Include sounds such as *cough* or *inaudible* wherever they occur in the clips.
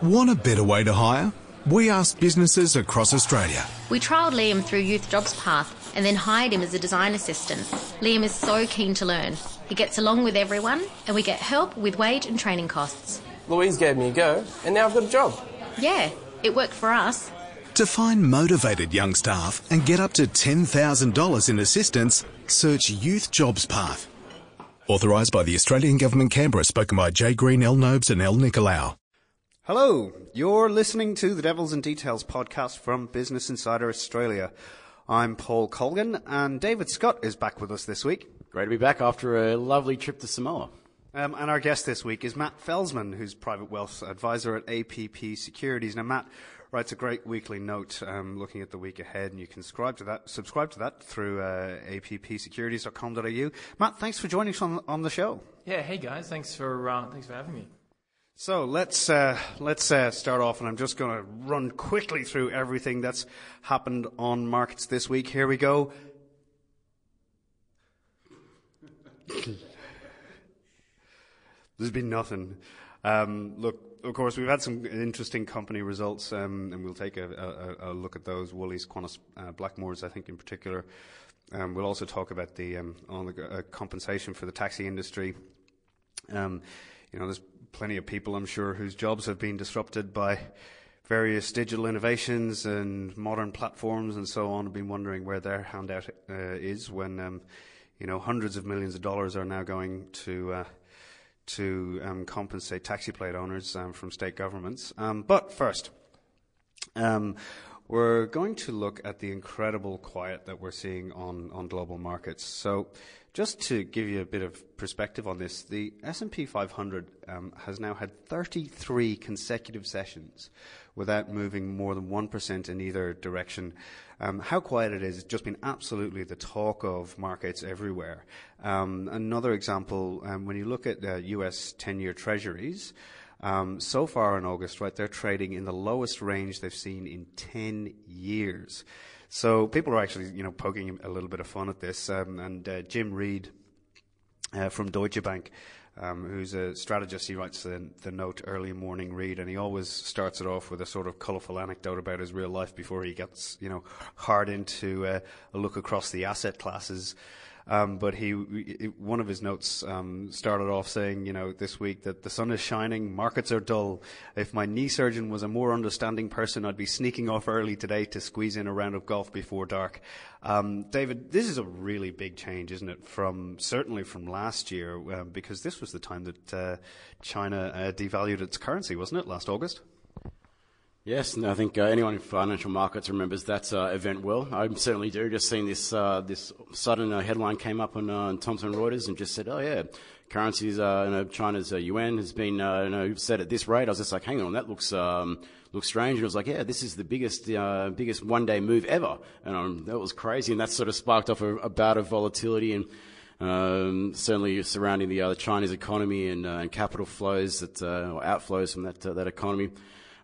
Want a better way to hire? We asked businesses across Australia. We trialled Liam through Youth Jobs Path and then hired him as a design assistant. Liam is so keen to learn. He gets along with everyone and we get help with wage and training costs. Louise gave me a go and now I've got a job. Yeah, it worked for us. To find motivated young staff and get up to $10,000 in assistance, search Youth Jobs Path. Authorised by the Australian Government Canberra, spoken by Jay Green, L. Nobes and L. Nicolau. Hello, you're listening to the Devils and Details podcast from Business Insider Australia. I'm Paul Colgan, and David Scott is back with us this week. Great to be back after a lovely trip to Samoa. Um, and our guest this week is Matt Felsman, who's private wealth advisor at APP Securities. Now, Matt writes a great weekly note um, looking at the week ahead, and you can subscribe to that. Subscribe to that through uh, appsecurities.com.au. Matt, thanks for joining us on, on the show. Yeah, hey guys, thanks for uh, thanks for having me. So let's uh, let's uh, start off, and I'm just going to run quickly through everything that's happened on markets this week. Here we go. There's been nothing. Um, look, of course, we've had some interesting company results, um, and we'll take a, a, a, look at those. Woolies, Qantas, uh, Blackmores, I think in particular. Um, we'll also talk about the um, on the uh, compensation for the taxi industry. Um, you know, there's plenty of people, I'm sure, whose jobs have been disrupted by various digital innovations and modern platforms and so on. Have been wondering where their handout uh, is when, um, you know, hundreds of millions of dollars are now going to uh, to um, compensate taxi plate owners um, from state governments. Um, but first, um, we're going to look at the incredible quiet that we're seeing on, on global markets. So, just to give you a bit of perspective on this, the S&P 500 um, has now had 33 consecutive sessions without moving more than 1% in either direction. Um, how quiet it is has just been absolutely the talk of markets everywhere. Um, another example, um, when you look at uh, US 10 year treasuries, so far in August, right, they're trading in the lowest range they've seen in 10 years. So people are actually, you know, poking a little bit of fun at this. Um, and uh, Jim Reid uh, from Deutsche Bank um, who's a strategist. He writes the, note early morning Reid, and he always starts it off with a sort of colourful anecdote about his real life before he gets, you know, hard into uh, a look across the asset classes. Um, but he, one of his notes um, started off saying, you know, this week that the sun is shining, markets are dull. If my knee surgeon was a more understanding person, I'd be sneaking off early today to squeeze in a round of golf before dark. Um, David, this is a really big change, isn't it? From certainly from last year, uh, because this was the time that uh, China uh, devalued its currency, wasn't it? Last August. Yes, I think uh, anyone in financial markets remembers that uh, event well. I certainly do. Just seeing this uh, this sudden uh, headline came up on uh, Thomson Reuters and just said, "Oh yeah, currencies, uh, you know, China's yuan has been you know set at this rate." I was just like, "Hang on, that looks." Um, looks strange, and I was like, "Yeah, this is the biggest, biggest one-day move ever," and um, that was crazy, and that sort of sparked off a, a bout of volatility and um, certainly surrounding the uh, Chinese economy and, uh, and capital flows that uh, or outflows from that that economy.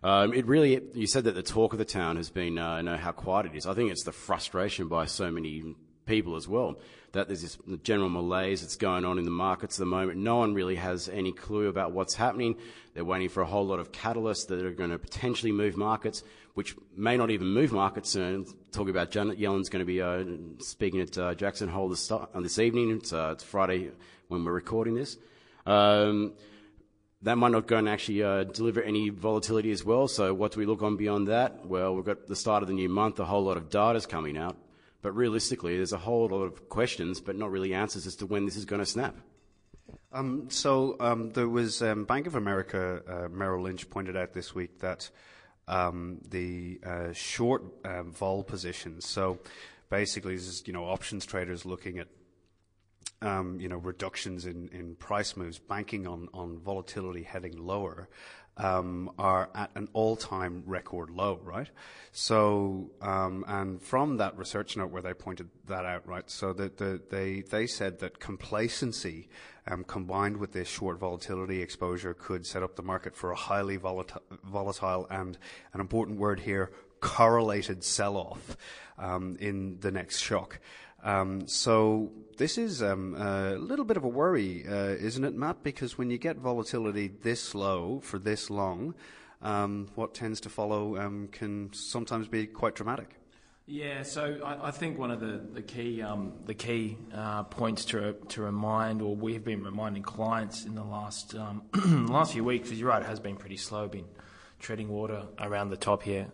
Um, it really, you said that the talk of the town has been, uh, you know, how quiet it is. I think it's the frustration by so many people as well that there's this general malaise that's going on in the markets at the moment. No one really has any clue about what's happening. They're waiting for a whole lot of catalysts that are going to potentially move markets, which may not even move markets. And talking about Janet Yellen's going to be uh, speaking at uh, Jackson Hole this, uh, this evening. It's, uh, it's, Friday when we're recording this. Um, that might not go and actually uh, deliver any volatility as well. So what do we look on beyond that? Well, we've got the start of the new month, a whole lot of data is coming out. But realistically, there's a whole lot of questions, but not really answers as to when this is going to snap. Um, so um, there was um, Bank of America, uh, Merrill Lynch pointed out this week that the uh, short vol positions, so basically, this is, you know, options traders looking at you know, reductions in, price moves, banking on, volatility heading lower, um, are at an all-time record low, right? So, um, and from that research note where they pointed that out, right? So that the, they said that complacency um, combined with this short volatility exposure could set up the market for a highly volatile, and an important word here, correlated sell-off um, in the next shock. Um, so this is um, a little bit of a worry, uh, isn't it, Matt? Because when you get volatility this low for this long, um, what tends to follow um, can sometimes be quite dramatic. Yeah, so I, I think one of the the key um, the key uh, points to to remind, or we've been reminding clients in the last um, *clears throat* last few weeks, because you're right, it has been pretty slow, been treading water around the top here.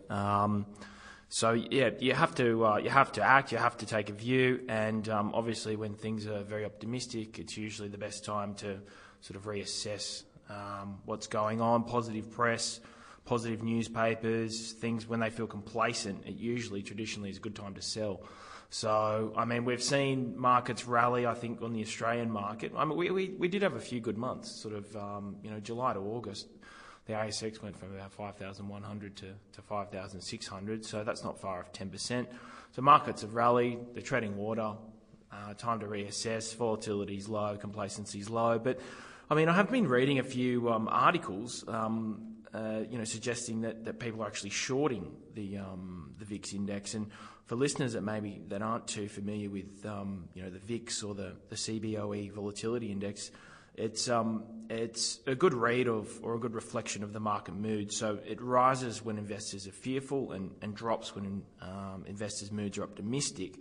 So yeah, you have to uh, you have to act, you have to take a view, and um, obviously when things are very optimistic, it's usually the best time to sort of reassess um, what's going on, positive press positive newspapers, things when they feel complacent, it usually traditionally is a good time to sell. So, I mean, we've seen markets rally, I think, on the Australian market. I mean, we, we, we did have a few good months, sort of, um, you know, July to August. The ASX went from about 5,100 to, to 5,600, so that's not far off 10%. So markets have rallied, they're treading water, uh, time to reassess, volatility's low, complacency's low. But, I mean, I have been reading a few um, articles um, uh, you know, suggesting that, that people are actually shorting the um, the VIX index. And for listeners that maybe that aren't too familiar with um, you know the VIX or the, the CBOE volatility index, it's um, it's a good read of or a good reflection of the market mood. So it rises when investors are fearful and, and drops when um, investors' moods are optimistic.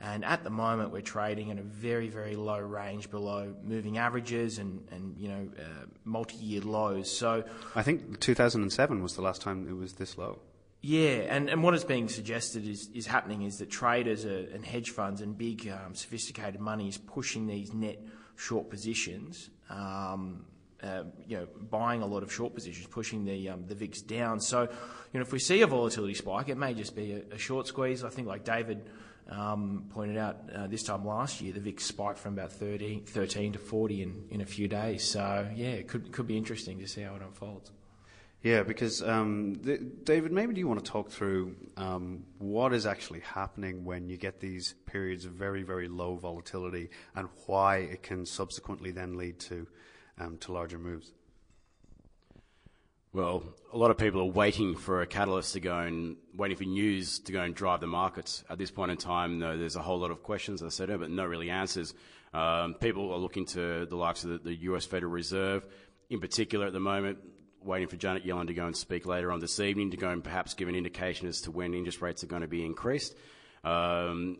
And at the moment, we're trading in a very, very low range below moving averages and, and you know, uh, multi-year lows. So I think 2007 was the last time it was this low. Yeah, and, and what is being suggested is, is happening is that traders are, and hedge funds and big um, sophisticated money is pushing these net short positions, um, uh, you know, buying a lot of short positions, pushing the um, the VIX down. So, you know, if we see a volatility spike, it may just be a, a short squeeze. I think, like David um, pointed out uh, this time last year, the VIX spiked from about 30, 13 to 40 in, in a few days. So, yeah, it could, could be interesting to see how it unfolds. Yeah, because um, David, maybe do you want to talk through um, what is actually happening when you get these periods of very, very low volatility, and why it can subsequently then lead to um, to larger moves? Well, a lot of people are waiting for a catalyst to go and waiting for news to go and drive the markets. At this point in time, though, there's a whole lot of questions, I said, but no really answers. Um, people are looking to the likes of the, the, US Federal Reserve, in particular at the moment, waiting for Janet Yellen to go and speak later on this evening to go and perhaps give an indication as to when interest rates are going to be increased. Um,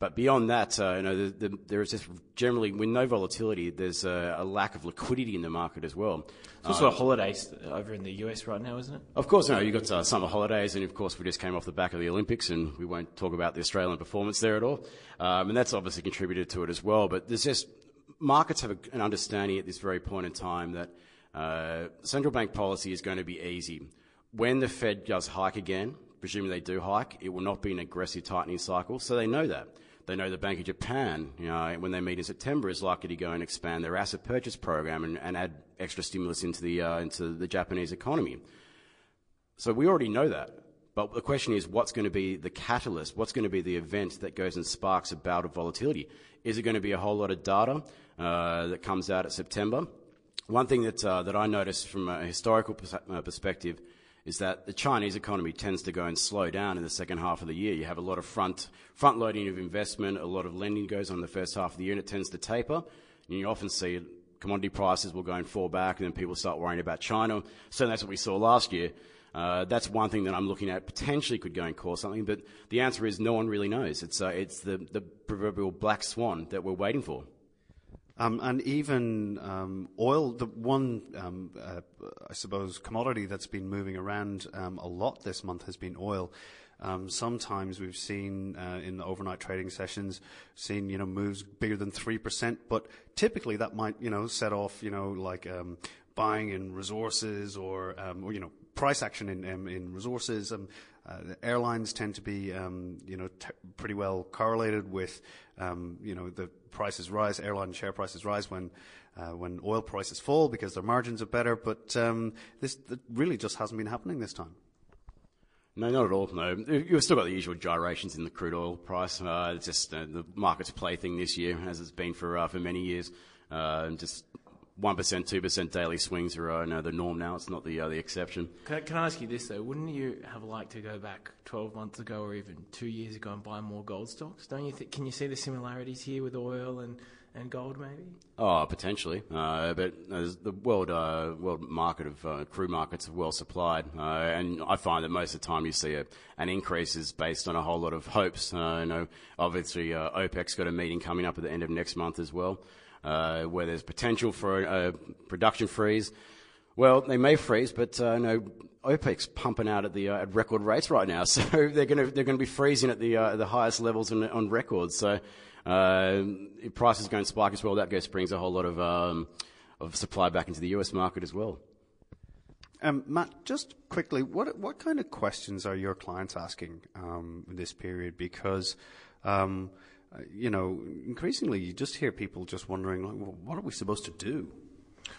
but beyond that, uh, you know, the, the, there is just generally, with no volatility, there's a, a, lack of liquidity in the market as well. It's also uh, holidays over in the US right now, isn't it? Of course, no. You've got uh, summer holidays, and of course, we just came off the back of the Olympics, and we won't talk about the Australian performance there at all. Um, and that's obviously contributed to it as well. But there's just markets have a, an understanding at this very point in time that uh, central bank policy is going to be easy. When the Fed does hike again, presuming they do hike, it will not be an aggressive tightening cycle, so they know that. They know the Bank of Japan, you know, when they meet in September, is likely to go and expand their asset purchase program and, and add extra stimulus into the, uh, into the Japanese economy. So we already know that. But the question is, what's going to be the catalyst? What's going to be the event that goes and sparks a bout of volatility? Is it going to be a whole lot of data uh, that comes out at September? One thing that, uh, that I noticed from a historical uh, perspective is that the Chinese economy tends to go and slow down in the second half of the year. You have a lot of front, front loading of investment, a lot of lending goes on in the first half of the year, and it tends to taper. And you often see commodity prices will go and fall back, and then people start worrying about China. So that's what we saw last year. Uh, that's one thing that I'm looking at potentially could go and cause something, but the answer is no one really knows. It's, uh, it's the, the proverbial black swan that we're waiting for. Um, and even um, oil, the one, um, uh, I suppose, commodity that's been moving around um, a lot this month has been oil. Um, sometimes we've seen uh, in the overnight trading sessions, seen you know moves bigger than three percent, but typically that might you know set off you know like um, buying in resources or, or you know price action in in resources. Uh, airlines tend to be, um, you know, t- pretty well correlated with, um, you know, the prices rise, airline share prices rise when uh, when oil prices fall because their margins are better. But um, this really just hasn't been happening this time. No, not at all. No, you've still got the usual gyrations in the crude oil price. Uh, it's just uh, the market's plaything this year, as it's been for uh, for many years. Uh, just one percent, two percent daily swings are uh, no, the norm now. It's not the uh, the exception. Can I, can I, ask you this though? Wouldn't you have liked to go back twelve months ago or even two years ago and buy more gold stocks? Don't you? Th- can you see the similarities here with oil and and gold maybe? Oh, potentially, uh, but the world uh, world market of uh, crude markets are well supplied, uh, and I find that most of the time you see a, an increase is based on a whole lot of hopes. Uh, you know, obviously OPEC's got a meeting coming up at the end of next month as well, where there's potential for a, a, production freeze. Well, they may freeze, but you know, OPEC's pumping out at the at record rates right now, *laughs* so they're going to they're going to be freezing at the the highest levels on, on record. So. Uh, if prices go and spike as well, that goes brings a whole lot of, um, of supply back into the US market as well. Um, Matt, just quickly, what what kind of questions are your clients asking um, this period? Because um, you know, increasingly you just hear people just wondering, like, well, what are we supposed to do?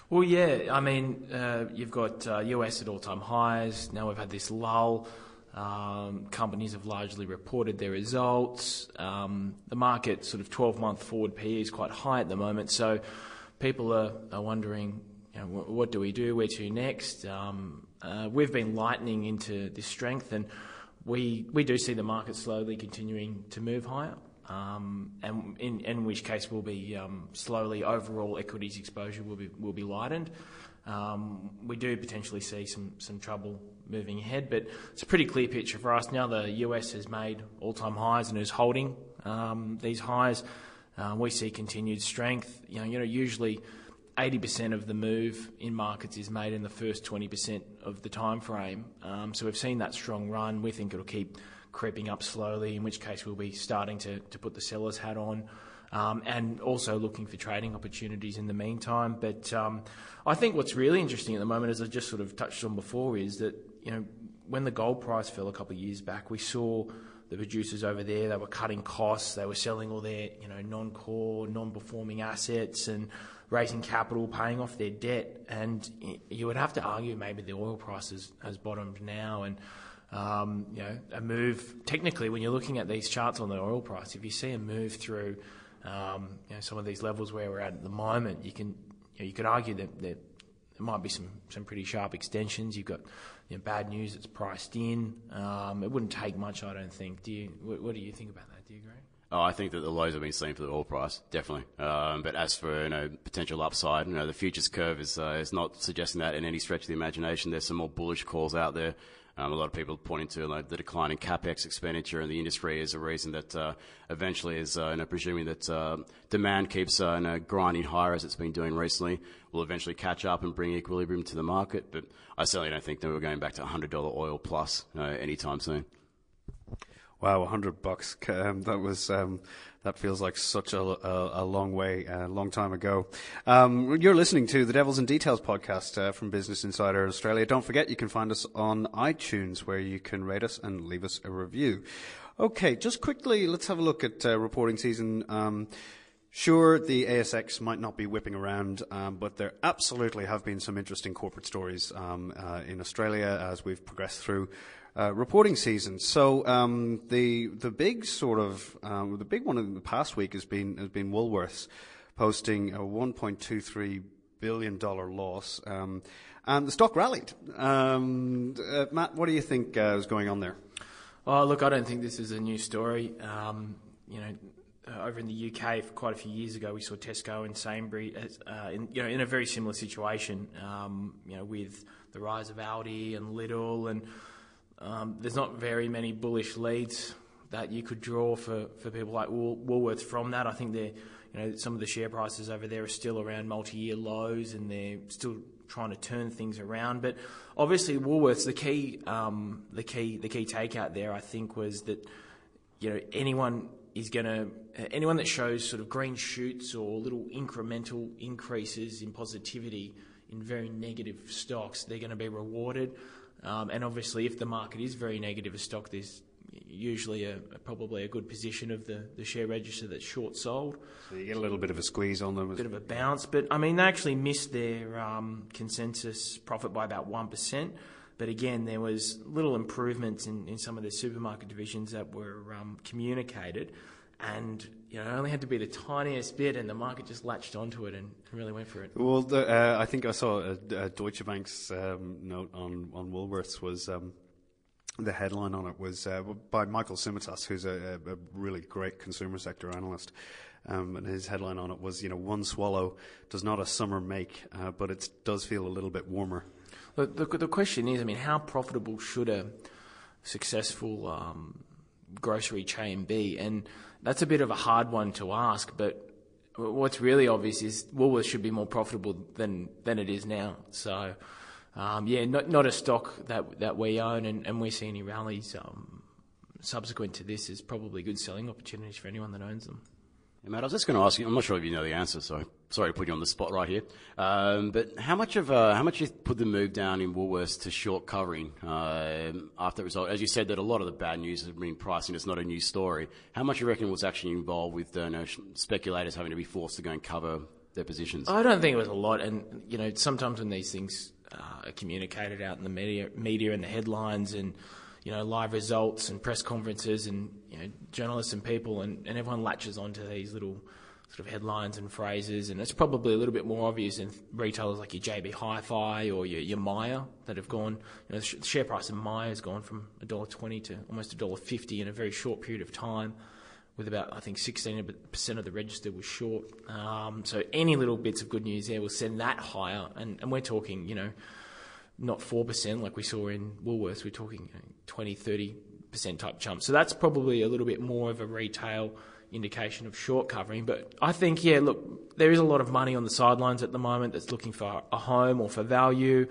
Well, yeah, I mean, uh, you've got uh, US at all-time highs. Now we've had this lull. Um, companies have largely reported their results. Um, the market sort of 12 month forward PE is quite high at the moment, so people are, are wondering you know, what do we do, where to next. Um, uh, we've been lightening into this strength, and we, we do see the market slowly continuing to move higher. Um, and in, in, which case we'll be um, slowly overall equities exposure will be will be lightened. Um, we do potentially see some some trouble moving ahead. But it's a pretty clear picture for us. Now the US has made all time highs and is holding um, these highs. Um, we see continued strength. You know, you know, usually 80% of the move in markets is made in the first 20% of the time frame. Um, so we've seen that strong run. We think it'll keep creeping up slowly, in which case we'll be starting to, to put the seller's hat on. Um, and also looking for trading opportunities in the meantime. But um, I think what's really interesting at the moment, as I just sort of touched on before, is that you know, when the gold price fell a couple of years back, we saw the producers over there, they were cutting costs, they were selling all their, you know, non-core, non-performing assets and raising capital, paying off their debt. And you would have to argue maybe the oil price has, has bottomed now and, um, you know, a move, technically when you're looking at these charts on the oil price, if you see a move through, um, you know, some of these levels where we're at at the moment, you can, you, know, you could argue that, that there might be some, some pretty sharp extensions. You've got you know, bad news that's priced in. Um, it wouldn't take much, I don't think. Do you? What, what, do you think about that? Do you agree? Oh, I think that the lows have been seen for the oil price, definitely. Um, but as for you know potential upside, you know the futures curve is uh, is not suggesting that in any stretch of the imagination. There's some more bullish calls out there. Um, a lot of people pointing to like, the decline in capex expenditure in the industry as a reason that uh, eventually is, uh, you know, presuming that uh, demand keeps you know, grinding higher as it's been doing recently, will eventually catch up and bring equilibrium to the market. But I certainly don't think that we're going back to $100 oil plus uh, anytime soon. Wow, 100 bucks. *laughs* Um, that was um, that feels like such a, a, a long way, a long time ago. Um, you're listening to the Devils and Details podcast uh, from Business Insider Australia. Don't forget, you can find us on iTunes where you can rate us and leave us a review. Okay, just quickly, let's have a look at uh, reporting season. Um, Sure, the ASX might not be whipping around, um, but there absolutely have been some interesting corporate stories um, uh, in Australia as we've progressed through uh, reporting season. So um, the the big sort of um, the big one in the past week has been has been Woolworths posting a 1.23 billion dollar loss, um, and the stock rallied. Um, uh, Matt, what do you think uh, is going on there? Oh, look, I don't think this is a new story. Um, you know. Uh, over in the UK, for quite a few years ago, we saw Tesco and Sainsbury's, uh, in, you know, in a very similar situation. Um, you know, with the rise of Aldi and Lidl and um, there's not very many bullish leads that you could draw for, for people like Wool, Woolworths from that. I think they're, you know, some of the share prices over there are still around multi-year lows, and they're still trying to turn things around. But obviously, Woolworths, the key, um, the key, the key takeout there, I think, was that you know anyone is going to anyone that shows sort of green shoots or little incremental increases in positivity in very negative stocks, they're going to be rewarded. Um, and obviously, if the market is very negative as stock, there's usually a, a, probably a good position of the, the share register that's short sold. So you get a little bit of a squeeze on them. A bit of a bounce. But I mean, they actually missed their um, consensus profit by about 1%. But again, there was little improvements in, in some of the supermarket divisions that were um, communicated and you know, it only had to be the tiniest bit, and the market just latched onto it and really went for it. Well, the, uh, I think I saw a, a Deutsche Bank's um, note on on Woolworths was. Um, the headline on it was uh, by Michael Simotas, who's a, a, really great consumer sector analyst. Um, and his headline on it was, you know, one swallow does not a summer make, uh, but it does feel a little bit warmer. The, the, the, question is, I mean, how profitable should a successful um, grocery chain be? And that's a bit of a hard one to ask, but what's really obvious is Woolworths should be more profitable than, than it is now. So, um, yeah, not, not a stock that, that we own, and, and we see any rallies um, subsequent to this is probably good selling opportunities for anyone that owns them. Matt, I was just going to ask you. I'm not sure if you know the answer, so sorry to put you on the spot right here. Um, but how much of uh, how much you put the move down in Woolworths to short covering uh, after the result? As you said, that a lot of the bad news has been pricing. It's not a new story. How much you reckon was actually involved with uh, you know, speculators having to be forced to go and cover their positions? I don't think it was a lot. And you know, sometimes when these things uh, are communicated out in the media, media and the headlines and you know, live results and press conferences and, you know, journalists and people and, and everyone latches onto these little sort of headlines and phrases and it's probably a little bit more obvious in retailers like your JB Hi-Fi or your, your Myer that have gone, you know, the share price of Myer has gone from $1.20 to almost $1.50 in a very short period of time with about, I think, 16% of the register was short. Um, so any little bits of good news there will send that higher and, and we're talking, you know, not 4% like we saw in Woolworths, we're talking you know, 20, 30% type jump. So that's probably a little bit more of a retail indication of short covering. But I think, yeah, look, there is a lot of money on the sidelines at the moment that's looking for a home or for value.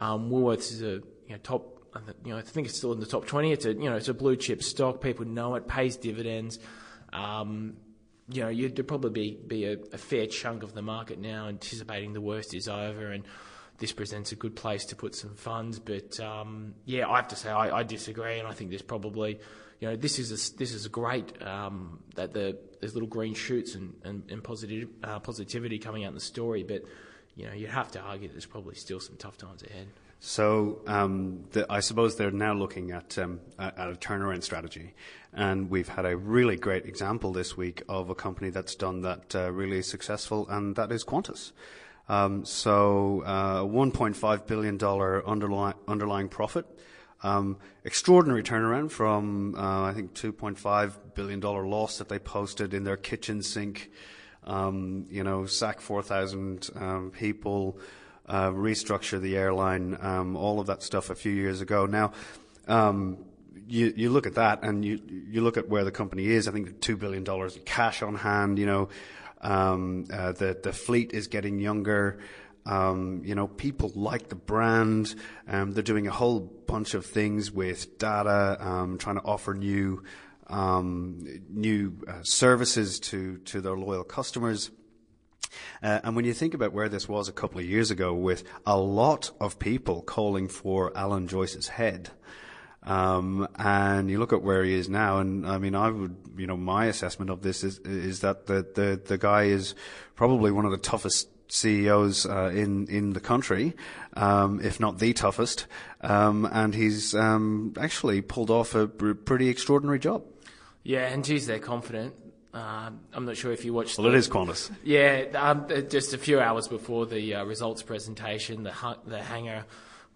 Um, Woolworths is a you know, top. You know, I think it's still in the top 20. It's a, you know, it's a blue chip stock. People know it, pays dividends. Um, you know, you'd probably be, be a, a, fair chunk of the market now anticipating the worst is over and this presents a good place to put some funds. But um, yeah, I have to say I, I, disagree, and I think there's probably, you know, this is a, this is great um, that the there's little green shoots and and, and positive uh, positivity coming out in the story, but you know, you have to argue there's probably still some tough times ahead. So um, the, I suppose they're now looking at, um, at a turnaround strategy, and we've had a really great example this week of a company that's done that uh, really successful, and that is Qantas. Um, so uh, $1.5 billion underlying, underlying profit. Um, extraordinary turnaround from, uh, I think, $2.5 billion loss that they posted in their kitchen sink. Um, you know, sack 4,000 um, people, uh, restructure the airline, all of that stuff a few years ago. Now, you, you look at that and you, you look at where the company is. I think $2 billion in cash on hand, you know, um, uh, the the fleet is getting younger. Um, you know, people like the brand. Um, they're doing a whole bunch of things with data, um, trying to offer new um, new uh, services to to their loyal customers. Uh, and when you think about where this was a couple of years ago, with a lot of people calling for Alan Joyce's head, um, and you look at where he is now, and I mean, I would, you know, my assessment of this is is that the the, the guy is probably one of the toughest CEOs uh, in in the country, um, if not the toughest, um, and he's um, actually pulled off a pretty extraordinary job. Yeah, and geez, they're confident. Uh, I'm not sure if you watched. Well, the, it is Qantas. Yeah, um, just a few hours before the uh, results presentation, the the hangar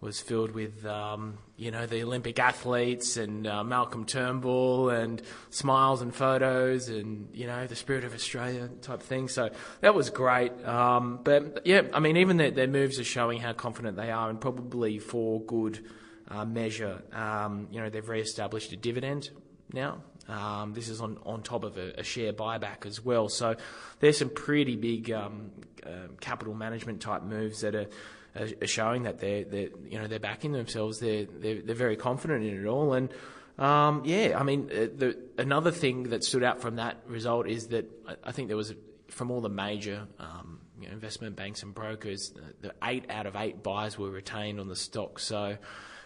was filled with, um, you know, the Olympic athletes and uh, Malcolm Turnbull and smiles and photos and, you know, the spirit of Australia type thing. So that was great. Um, but yeah, I mean, even their, their, moves are showing how confident they are and probably for good uh, measure. Um, you know, they've re-established a dividend now. Um, this is on, on top of a, a, share buyback as well. So there's some pretty big um, uh, capital management type moves that are are showing that they're, they're you know they're backing themselves. They're they're, they're very confident in it all. And um, yeah, I mean, uh, the, another thing that stood out from that result is that I, think there was from all the major um, you know, investment banks and brokers, the, the eight out of eight buys were retained on the stock. So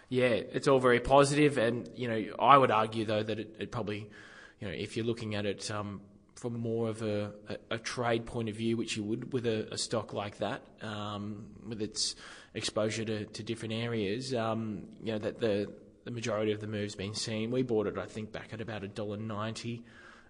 yeah, it's all very positive. And you know, I would argue though that it, it probably you know if you're looking at it um, from more of a, a, a, trade point of view, which you would with a, a stock like that, um, with its exposure to, to different areas. Um, you know that the the majority of the moves been seen. We bought it, I think, back at about a dollar ninety,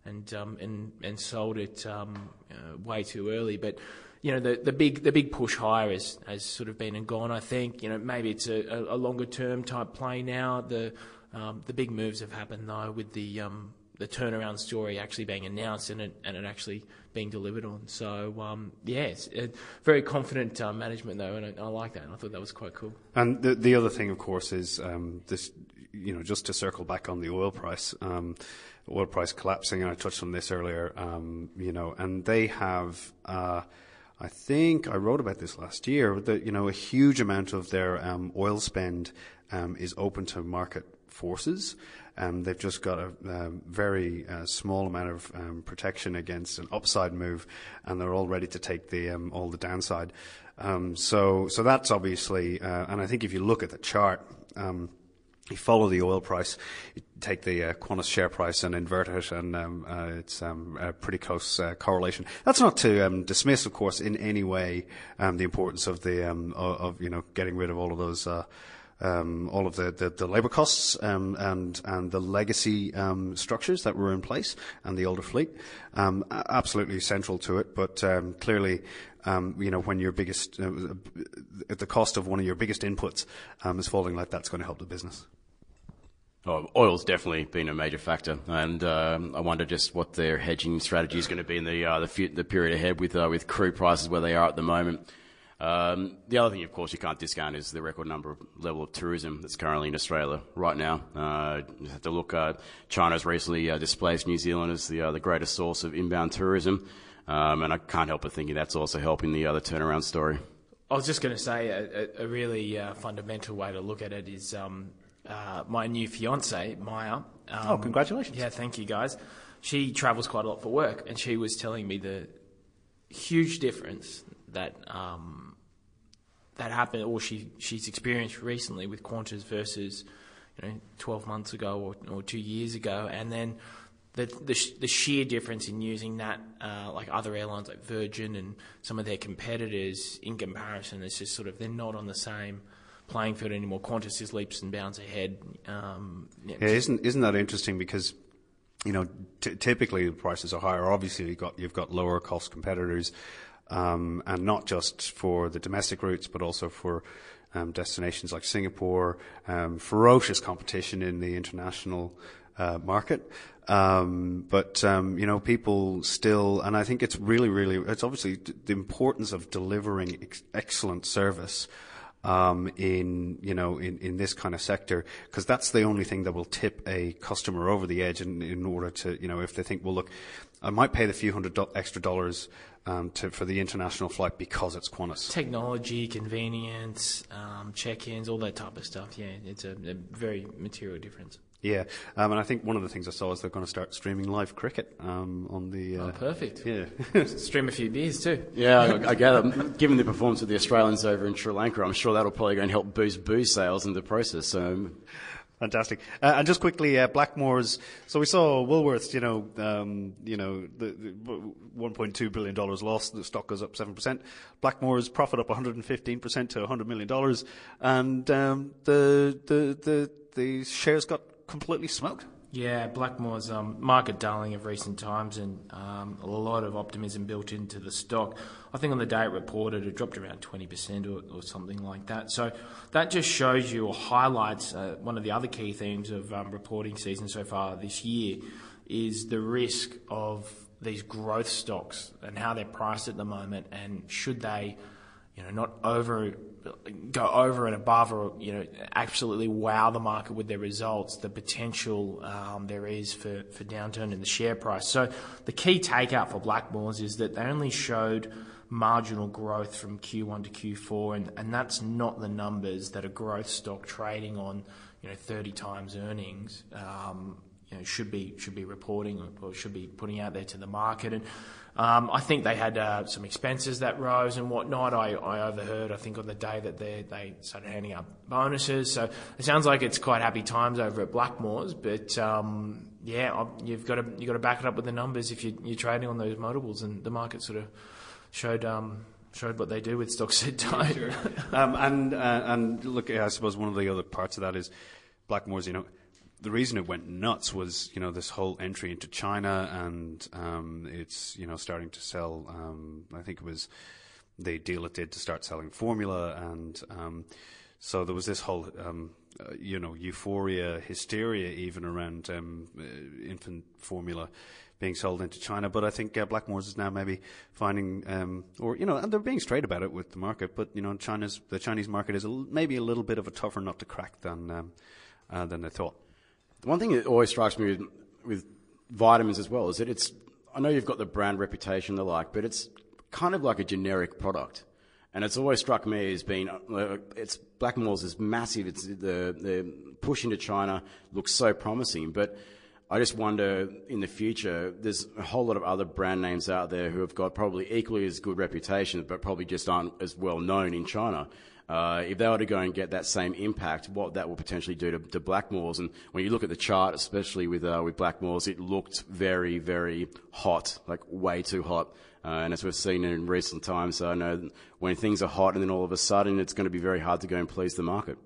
and um, and and sold it um, uh, way too early. But you know the, the big the big push higher has has sort of been and gone. I think you know maybe it's a, a longer term type play now. The um, the big moves have happened though with the um, the turnaround story actually being announced and it and it actually being delivered on. So um, yeah, very confident uh, management though, and I, I, like that. And I thought that was quite cool. And the the other thing, of course, is um, this. You know, just to circle back on the oil price, um, oil price collapsing, and I touched on this earlier. Um, you know, and they have. Uh, I think I wrote about this last year that you know a huge amount of their um, oil spend um, is open to market forces. Um, they've just got a, a very uh, small amount of um, protection against an upside move, and they're all ready to take the um, all the downside. Um, so, so that's obviously, uh, and I think if you look at the chart. Um, you follow the oil price, you take the uh, Qantas share price and invert it, and um, uh, it's um, a pretty close uh, correlation. That's not to um, dismiss, of course, in any way um, the importance of the of, you know getting rid of all of those uh, um, all of the, the, the labour costs um, and and the legacy um, structures that were in place and the older fleet, um, absolutely central to it. But um, clearly, um, you know, when your biggest uh, the cost of one of your biggest inputs is falling like that's going to help the business. Oh, oil's definitely been a major factor, and um, I wonder just what their hedging strategy is going to be in the uh, the, the, period ahead with uh, with crude prices where they are at the moment. Um, the other thing, of course, you can't discount is the record number of level of tourism that's currently in Australia right now. Uh, you have to look. Uh, China's recently uh, displaced New Zealand as the uh, the greatest source of inbound tourism, um, and I can't help but thinking that's also helping the other turnaround story. I was just going to say a, a really uh, fundamental way to look at it is um, uh, my new fiance Maya. Um, oh, congratulations! Yeah, thank you, guys. She travels quite a lot for work, and she was telling me the huge difference that um, that happened, or she she's experienced recently with Qantas versus you know 12 months ago or, or two years ago, and then the, the, the sheer difference in using that, uh, like other airlines like Virgin and some of their competitors, in comparison, it's just sort of they're not on the same playing field anymore. Qantas is leaps and bounds ahead. Um, yeah, yeah, isn't isn't that interesting? Because you know, t- typically the prices are higher. Obviously, you've got you've got lower cost competitors um, and not just for the domestic routes, but also for um, destinations like Singapore. Um, ferocious competition in the international uh, market. Um, but um, you know, people still, and I think it's really, really, it's obviously the importance of delivering ex- excellent service um, in you know in, in this kind of sector because that's the only thing that will tip a customer over the edge in, in order to you know if they think well look I might pay the few hundred do- extra dollars um, to, for the international flight because it's Qantas. Technology, convenience, um, check-ins, all that type of stuff. Yeah, it's a, a very material difference. Yeah, um, and I think one of the things I saw is they're going to start streaming live cricket um, on the. Uh, oh, perfect. Yeah, *laughs* stream a few beers too. Yeah, I, I gather. Given the performance of the Australians over in Sri Lanka, I'm sure that'll probably go and help boost booze sales in the process. So Fantastic. Uh, and just quickly, uh, Blackmores. So we saw Woolworths, you know, um, you know, the, the 1.2 billion dollars loss. The stock goes up seven percent. Blackmores profit up 115 percent to 100 million dollars, and um, the the the the shares got completely smoked. Yeah, Blackmore's um, market darling of recent times, and um, a lot of optimism built into the stock. I think on the day it reported, it dropped around 20% or, or something like that. So that just shows you or highlights uh, one of the other key themes of um, reporting season so far this year is the risk of these growth stocks and how they're priced at the moment, and should they you know, not over go over and above or you know absolutely wow the market with their results, the potential um, there is for, for downturn in the share price. So the key takeout for Blackmores is that they only showed marginal growth from Q1 to Q4, and, and that's not the numbers that a growth stock trading on you know 30 times earnings um, you know, should be should be reporting or should be putting out there to the market and um, I think they had uh, some expenses that rose and whatnot. I, I overheard, I think, on the day that they they started handing out bonuses. So it sounds like it's quite happy times over at Blackmores. But um, yeah, you've got to you've got to back it up with the numbers if you, you're trading on those multiples, and the market sort of showed. Um, showed what they do with stocks at time. Sure. um, and uh, and look, I suppose one of the other parts of that is Blackmores. You know, the reason it went nuts was, you know, this whole entry into China, and um, it's, you know, starting to sell. Um, I think it was the deal it did to start selling formula, and um, so there was this whole um, uh, you know, euphoria, hysteria, even around um, uh, infant formula being sold into China. But I think uh, Blackmores is now maybe finding, um, or you know, and they're being straight about it with the market. But you know, China's the Chinese market is a, maybe a little bit of a tougher nut to crack than um, uh, than they thought. One thing that always strikes me with, with vitamins as well is that it's. I know you've got the brand reputation, and the like, but it's kind of like a generic product. And it's always struck me as being, uh, it's Blackmores is massive. It's the the push into China looks so promising, but I just wonder in the future, there's a whole lot of other brand names out there who have got probably equally as good reputations, but probably just aren't as well known in China. Uh, if they were to go and get that same impact, what that will potentially do to, to Blackmores. And when you look at the chart, especially with uh, with Blackmores, it looked very, very hot, like way too hot. Uh, and as we've seen in recent times, I know when things are hot and then all of a sudden it's going to be very hard to go and please the market.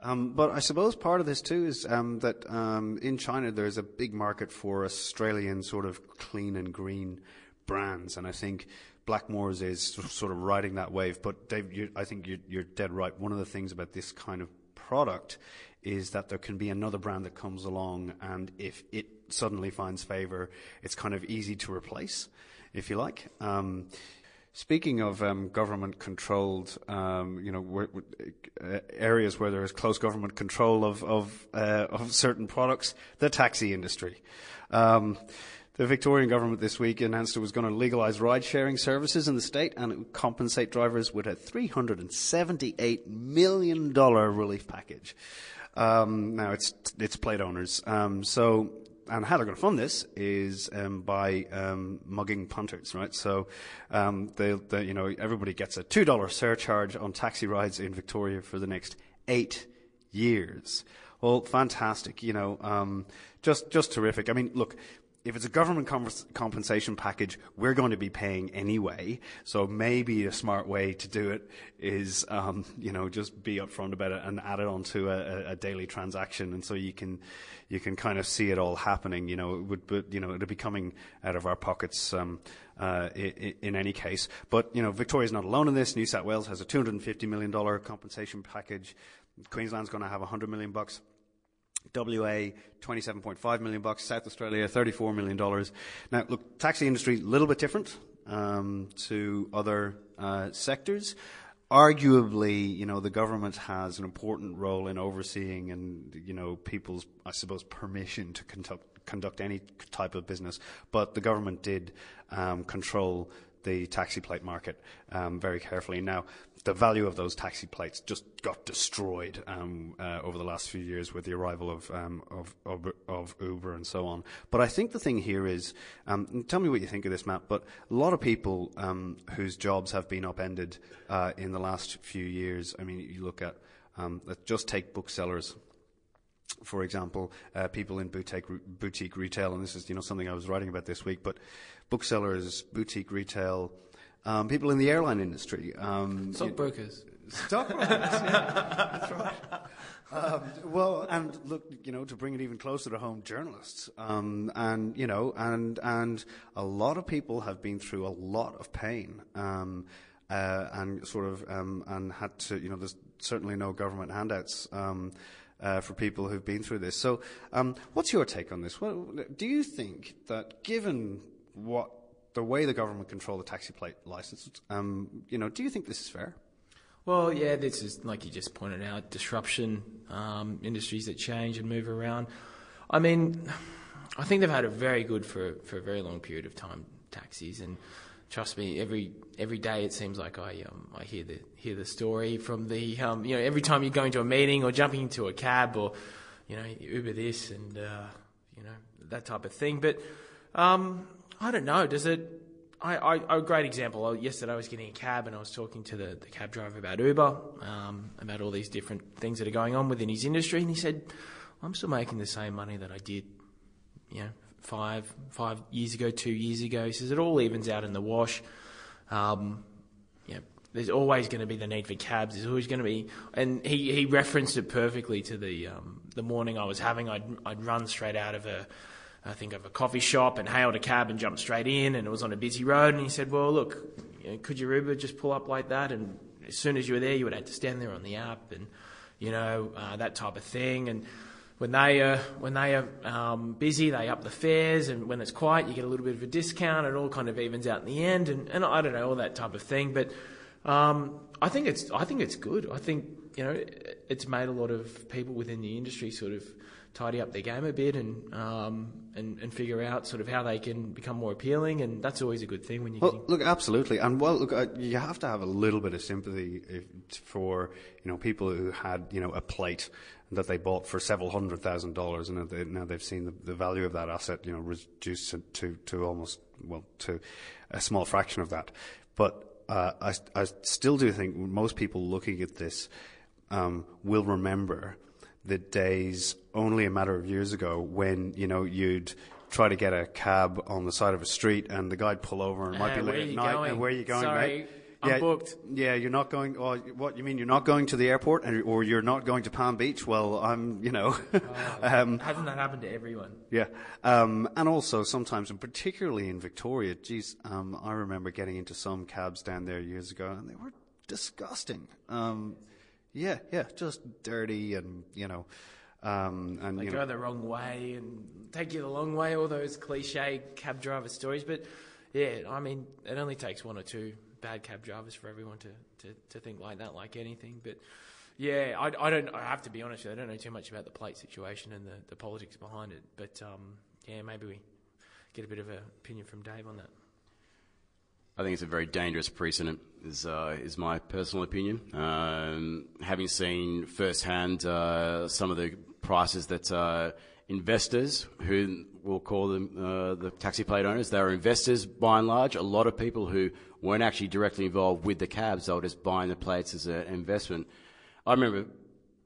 Um, but I suppose part of this too is um, that um, in China there's a big market for Australian sort of clean and green brands, and I think Blackmores is sort of riding that wave. But Dave, you, I think you're, you're, dead right. One of the things about this kind of product is that there can be another brand that comes along, and if it suddenly finds favour, it's kind of easy to replace, if you like. Um, Speaking of um, government-controlled, um, you know, uh, areas where there is close government control of of, uh, of certain products, the taxi industry. Um, the Victorian government this week announced it was going to legalise ride-sharing services in the state and it would compensate drivers with a $378 million relief package. Um, now it's it's plate owners. Um, so and how they're going to fund this is um, by um, mugging punters, right? So, um, they, they, you know, everybody gets a two dollar surcharge on taxi rides in Victoria for the next eight years. Well, fantastic, you know, um, just just terrific. I mean, look, if it's a government compensation package, we're going to be paying anyway. So maybe a smart way to do it is, um, you know, just be upfront about it and add it onto a, a, daily transaction, and so you can you can kind of see it all happening. You know, it would, but you know, it'll be coming out of our pockets. Um, uh, in, in, any case, but you know, Victoria's not alone in this. New South Wales has a 250 million dollar compensation package. Queensland's going to have 100 million bucks. WA 27.5 million bucks, South Australia 34 million dollars. Now, look, taxi industry a little bit different um, to other uh, sectors. Arguably, you know, the government has an important role in overseeing and you know people's, I suppose, permission to conduct conduct any type of business. But the government did um, control the taxi plate market um, very carefully. Now, the value of those taxi plates just got destroyed um, uh, over the last few years with the arrival of, um, of, of, of, Uber and so on. But I think the thing here is, um, tell me what you think of this, Matt, but a lot of people um, whose jobs have been upended uh, in the last few years, I mean, you look at, um, let's just take booksellers for example, uh, people in boutique boutique retail, and this is you know something I was writing about this week. But booksellers, boutique retail, um, people in the airline industry, um, stockbrokers. Stockbrokers, yeah, that's right. Um, well, and look, you know, to bring it even closer to home, journalists, um, and you know, and and a lot of people have been through a lot of pain, um, uh, and sort of, um, and had to, you know, there's certainly no government handouts. Uh, for people who've been through this. So, um, what's your take on this? What, do you think that, given what the way the government control the taxi plate license, um, you know, do you think this is fair? Well, yeah, this is like you just pointed out, disruption, um, industries that change and move around. I mean, I think they've had a very good for for a very long period of time taxis and trust me, every every day it seems like I um, I hear the hear the story from the um, you know every time you're going to a meeting or jumping into a cab or you know Uber this and uh, you know that type of thing. But um, I don't know. Does it? I, I, a great example. Yesterday I was getting a cab and I was talking to the, the cab driver about Uber, um, about all these different things that are going on within his industry, and he said, "I'm still making the same money that I did, you know, five five years ago, two years ago. He says it all evens out in the wash. Um, yeah, there's always going to be the need for cabs. There's always going to be, and he, he referenced it perfectly to the um, the morning I was having. I'd I'd run straight out of a I think of a coffee shop and hailed a cab and jumped straight in, and it was on a busy road. And he said, "Well, look, you know, could your Uber just pull up like that?" And as soon as you were there, you would have to stand there on the app and you know, uh, that type of thing. And when they are when they are um, busy, they up the fares, and when it's quiet, you get a little bit of a discount. It all kind of evens out in the end, and, and I don't know all that type of thing. But um, I think it's I think it's good. I think you know it's made a lot of people within the industry sort of tidy up their game a bit and um, and and figure out sort of how they can become more appealing, and that's always a good thing when you. Well, look, absolutely, and well, look, uh, you have to have a little bit of sympathy if, for you know people who had you know a plate that they bought for several hundred thousand dollars, and they, now they've seen the, the, value of that asset, you know, reduced to, to, to almost well to a small fraction of that. But uh, I, I still do think most people looking at this um, will remember the days only a matter of years ago when you know you'd try to get a cab on the side of a street and the guy'd pull over and it might Uh, be late at night going? and where are you going Sorry, mate? I'm yeah, booked. Yeah, you're not going. Oh, what you mean? You're not going to the airport, and, or you're not going to Palm Beach? Well, I'm. You know. *laughs* *laughs* um, Hasn't that happened to everyone? yeah, um, and also sometimes, and particularly in Victoria, geez, um, I remember getting into some cabs down there years ago, and they were disgusting. Um, yeah, yeah, just dirty, and you know, um, and They you go know, the wrong way and take you the long way, all those cliche cab driver stories. But yeah, I mean, it only takes one or two bad cab drivers for everyone to, to, to think like that, like anything. But yeah, I, I don't. I have to be honest. I don't know too much about the plate situation and the, the politics behind it. But um, yeah, maybe we get a bit of an opinion from Dave on that. I think it's a very dangerous precedent, is, uh, is my personal opinion. Um, having seen firsthand uh, some of the prices that uh, investors, who we'll call them uh, the taxi plate owners, they were investors by and large. A lot of people who weren't actually directly involved with the cabs, they were just buying the plates as an investment. I remember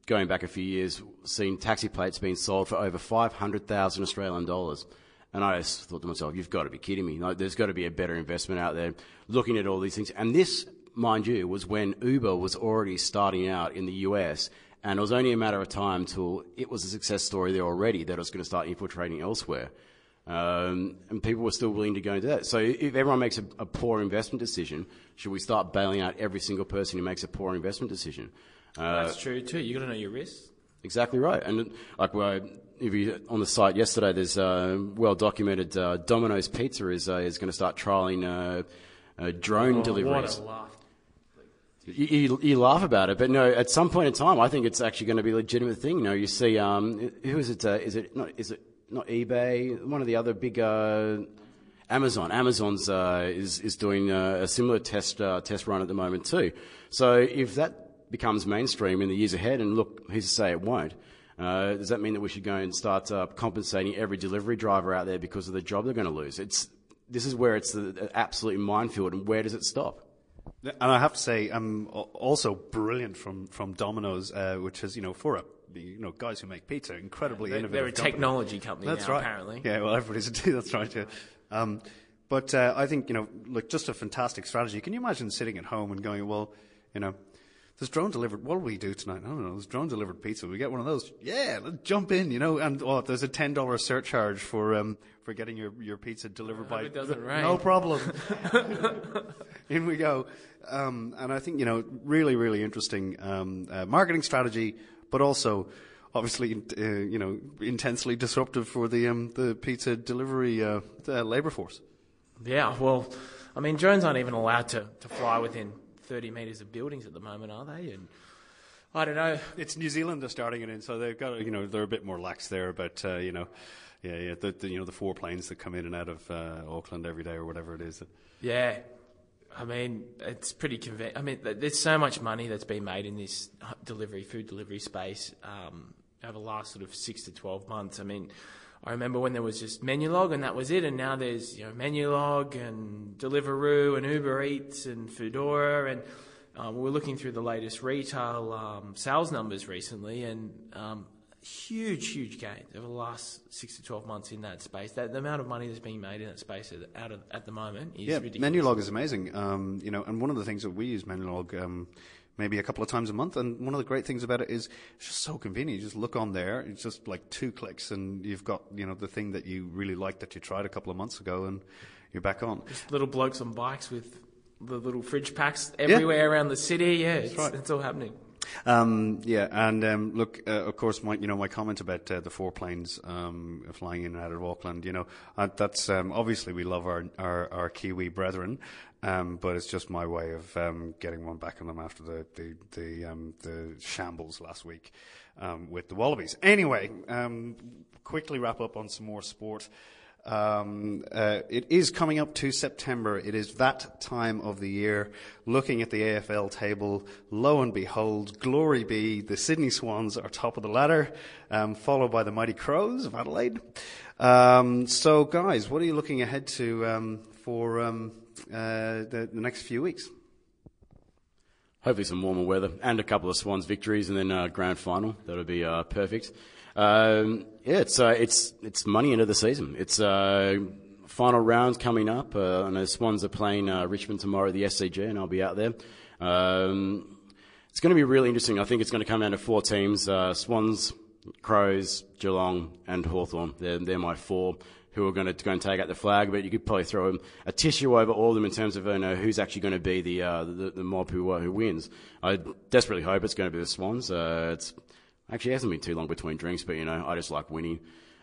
going back a few years, seeing taxi plates being sold for over 500,000 Australian dollars. And I just thought to myself, you've got to be kidding me. Like, there's got to be a better investment out there looking at all these things. And this, mind you, was when Uber was already starting out in the US. And it was only a matter of time till it was a success story there already that it was going to start infiltrating elsewhere. Um, and people were still willing to go into that. So if everyone makes a, a poor investment decision, should we start bailing out every single person who makes a poor investment decision? Uh, That's true too. You've got to know your risks. Exactly right. And like well, if you on the site yesterday, there's uh, well documented. Uh, Domino's Pizza is uh, is going to start trialing uh, uh, drone Oh, deliveries. What a laugh. You, you, you laugh about it, but no. At some point in time, I think it's actually going to be a legitimate thing. You know, you see, um, who is it? Is it not? Is it not eBay? One of the other big. Uh, Amazon. Amazon's uh, is is doing uh, a similar test uh, test run at the moment too. So if that becomes mainstream in the years ahead, and look, who's to say it won't? Uh, does that mean that we should go and start uh, compensating every delivery driver out there because of the job they're going to lose? It's this is where it's the, the absolute minefield, and where does it stop? And I have to say, I'm also brilliant from from Domino's, uh, which is you know for a you know guys who make pizza, incredibly They're, innovative. they're a company. technology company That's now, right. apparently. Yeah, well, everybody's a *laughs* that's right. Yeah. Um, but uh, I think you know, look, just a fantastic strategy. Can you imagine sitting at home and going, well, you know, there's drone delivered. What do we do tonight? I don't know. There's drone delivered pizza. We get one of those. Yeah, let's jump in. You know, and oh, there's a ten dollar surcharge for um, for getting your, your pizza delivered by. it doesn't rain. No problem. *laughs* in we go. Um, and I think you know, really, really interesting um, uh, marketing strategy, but also obviously, uh, you know, intensely disruptive for the um, the pizza delivery uh, uh, labor force. Yeah, well, I mean, drones aren't even allowed to, to fly within 30 metres of buildings at the moment, are they? And I don't know. It's New Zealand they're starting it in, so they've got you know they're a bit more lax there, but uh, you know, yeah, yeah, the, the you know the four planes that come in and out of uh, Auckland every day or whatever it is. Yeah, I mean, it's pretty convenient. I mean, there's so much money that's been made in this delivery, food delivery space um, over the last sort of six to 12 months. I mean, I remember when there was just Menulog and that was it, and now there's you know Menulog and Deliveroo and Uber Eats and Foodora, and um, we were looking through the latest retail um, sales numbers recently, and um, huge, huge gains over the last six to 12 months in that space. That the amount of money that's being made in that space at, out of, at the moment is Yeah, ridiculous. Menulog is amazing. Um, you know, and one of the things that we use Menulog um, maybe a couple of times a month, and one of the great things about it is it's just so convenient. You just look on there, it's just like two clicks, and you've got you know the thing that you really liked that you tried a couple of months ago, and you're back on. Just little blokes on bikes with the little fridge packs everywhere around the city. Yeah, it's, right. it's all happening. Um, yeah, and um, look, uh, of course, my you know my comment about uh, the four planes um, flying in and out of Auckland. You know, uh, that's um, obviously we love our our, our Kiwi brethren, um, but it's just my way of um, getting one back on them after the the the, um, the shambles last week um, with the Wallabies. Anyway, um, quickly wrap up on some more sport. Um, uh, it is coming up to September. It is that time of the year. Looking at the AFL table, lo and behold, glory be, the Sydney Swans are top of the ladder, um, followed by the Mighty Crows of Adelaide. Um, so, guys, what are you looking ahead to um, for um, uh, the, the, next few weeks? Hopefully, some warmer weather and a couple of Swans victories, and then a grand final. That'll be uh, perfect. Um, yeah, it's uh, it's it's money into the season. It's uh, final rounds coming up. Uh, I know Swans are playing uh, Richmond tomorrow at the SCG, and I'll be out there. Um, it's going to be really interesting. I think it's going to come down to four teams: uh, Swans, Crows, Geelong, and Hawthorn. They're they're my four who are going to go and take out the flag, but you could probably throw a tissue over all of them in terms of you know, who's actually going to be the, uh, the, the mob who uh, who wins. I desperately hope it's going to be the Swans. Uh, it's Actually, it hasn't been too long between drinks, but you know, I just like winning.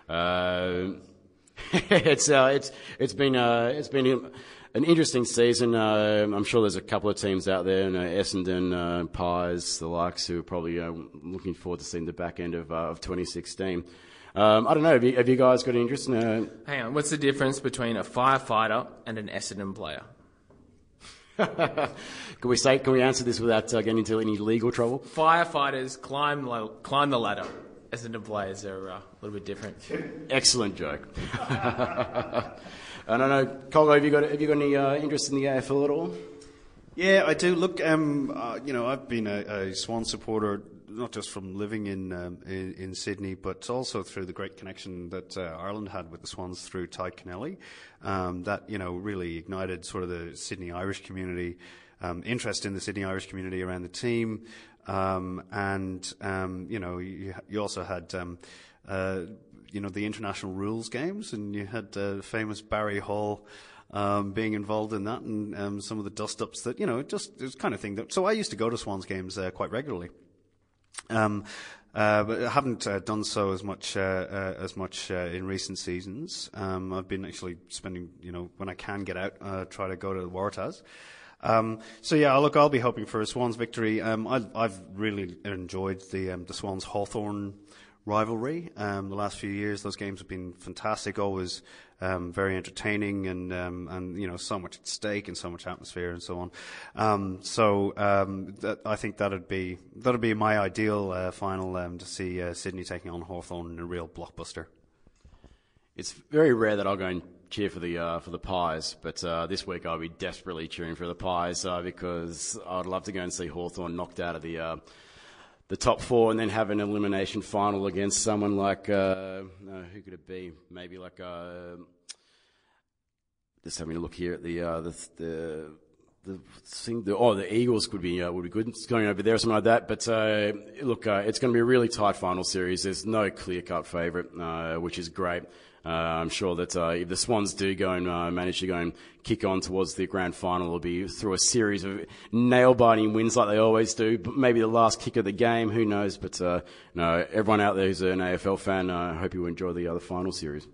Uh, *laughs* it's uh, it's it's been uh, it's been an interesting season. Uh, I'm sure there's a couple of teams out there, you know, Essendon, uh, Pies, the likes, who are probably uh, looking forward to seeing the back end of of 2016. Um, I don't know. Have you, have you, guys got interest in? Hang on. What's the difference between a firefighter and an Essendon player? Can we say? Can we answer this without uh, getting into any legal trouble? Firefighters climb climb the ladder. Essendon players are uh, a little bit different. Excellent joke. *laughs* And I don't know, Colgo, have you got have you got any uh, interest in the AFL at all? Yeah, I do. Look, um, uh, you know, I've been a, a Swan supporter not just from living in, um, in, in Sydney, but also through the great connection that uh, Ireland had with the Swans through Tadhg Kennelly. Um, that you know really ignited sort of the Sydney Irish community, um, interest in the Sydney Irish community around the team, um, and um, you know you, you also had. Um, uh, you know the international rules games, and you had uh, famous Barry Hall um, being involved in that, and um, some of the dust ups that you know just it was kind of thing that. So I used to go to Swans games uh, quite regularly. Um, uh, but I haven't uh, done so as much uh, uh as much uh, in recent seasons. Um, I've been actually spending, you know, when I can get out, uh, try to go to the Waratahs. Um, so yeah, look, I'll be hoping for a Swans victory. Um, I, have really enjoyed the um, the Swans Hawthorn rivalry. Um, the last few years, those games have been fantastic, always um, very entertaining, and um, and you know so much at stake and so much atmosphere and so on. Um, so um, that, I think that'd be that'd be my ideal uh, final um, to see uh, Sydney taking on Hawthorn in a real blockbuster. It's very rare that I'll go and cheer for the uh, for the Pies, but uh, this week I'll be desperately cheering for the Pies uh, because I'd love to go and see Hawthorn knocked out of the uh, the top four and then have an elimination final against someone like uh, who could it be? Maybe like uh, just having a look here at the uh, the, the the thing. The, oh, the Eagles could be uh, would be good. It's going over there or something like that. But uh, look, uh, it's going to be a really tight final series. There's no clear cut favourite, uh, which is great. Uh, I'm sure that uh, if the Swans do go and uh, manage to go and kick on towards the grand final, it'll be through a series of nail-biting wins like they always do. But maybe the last kick of the game, who knows? But uh, no, everyone out there who's an AFL fan, I hope you enjoy the other final series.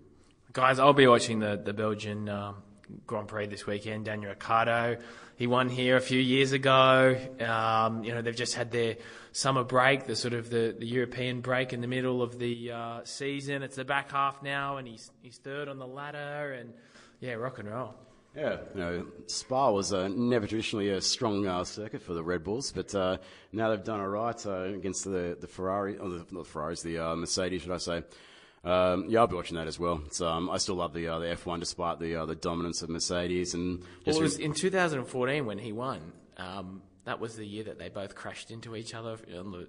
Guys, I'll be watching the the Belgian um, Grand Prix this weekend. Daniel Ricciardo, he won here a few years ago. Um, you know, they've just had their summer break, the sort of the, the European break in the middle of the uh, season. It's the back half now, and he's he's third on the ladder, and yeah, rock and roll. Yeah, you know, Spa was uh, never traditionally a strong uh, circuit for the Red Bulls, but uh, now they've done all right uh, against the the Ferrari, or the, not the Ferraris, the uh, Mercedes, should I say? Um, yeah, I'll be watching that as well. So, um, I still love the uh, the F1 despite the the dominance of Mercedes and. Well, it was in 2014 when he won. Um, that was the year that they both crashed into each other.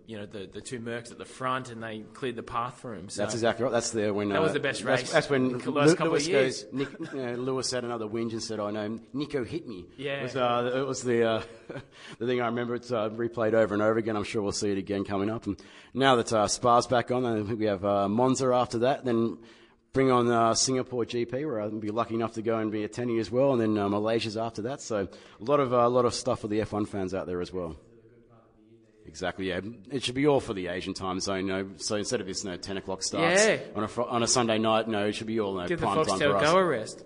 You know, the, the two Mercs at the front, and they cleared the path for him. So that's exactly right. That's the when that uh, was the best race. That's, that's when Lu- Lewis goes. Nick, Lewis had another whinge and said, "I oh, know Nico hit me." Yeah, it was, uh, it was the uh, *laughs* the thing I remember. It's uh, replayed over and over again. I'm sure we'll see it again coming up. And now that uh, Spa's back on, I think we have uh, Monza after that. Then bring on uh, Singapore GP, where I'll be lucky enough to go and be attending as well, and then uh, Malaysia's after that. So a lot of uh, a lot of stuff for the F1 fans out there as well. Exactly. Yeah, it should be all for the Asian time zone. You know, so instead of this, you know, ten o'clock starts Yeah. on a fr- on a Sunday night, no, it should be all you know, Give the prime time for us. go a rest.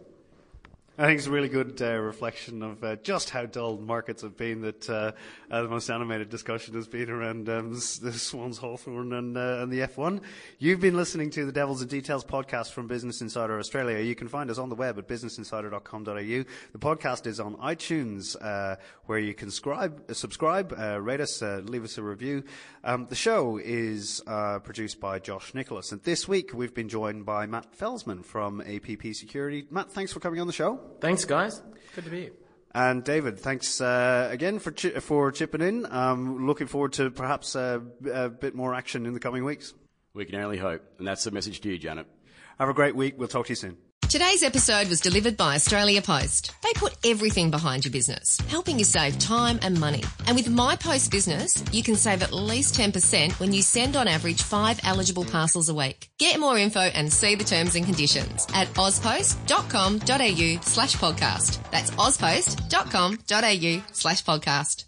I think it's a really good uh, reflection of uh, just how dull markets have been. That uh, uh, the most animated discussion has been around um, the Swans, Hawthorn, and, uh, and the F1. You've been listening to the Devils and Details podcast from Business Insider Australia. You can find us on the web at businessinsider.com.au. The podcast is on iTunes, uh, where you can scribe, subscribe, rate us, leave us a review. Um, the show is produced by Josh Nicholas, and this week we've been joined by Matt Felsman from APP Security. Matt, thanks for coming on the show. Thanks, guys. Good to be here. And David, thanks uh, again for chi- for chipping in. Um, looking forward to perhaps uh, a bit more action in the coming weeks. We can only hope, and that's the message to you, Janet. Have a great week. We'll talk to you soon. Today's episode was delivered by Australia Post. They put everything behind your business, helping you save time and money. And with My Post Business, you can save at least 10% when you send on average five eligible parcels a week. Get more info and see the terms and conditions at auspost.com.au slash podcast. That's auspost.com.au slash podcast.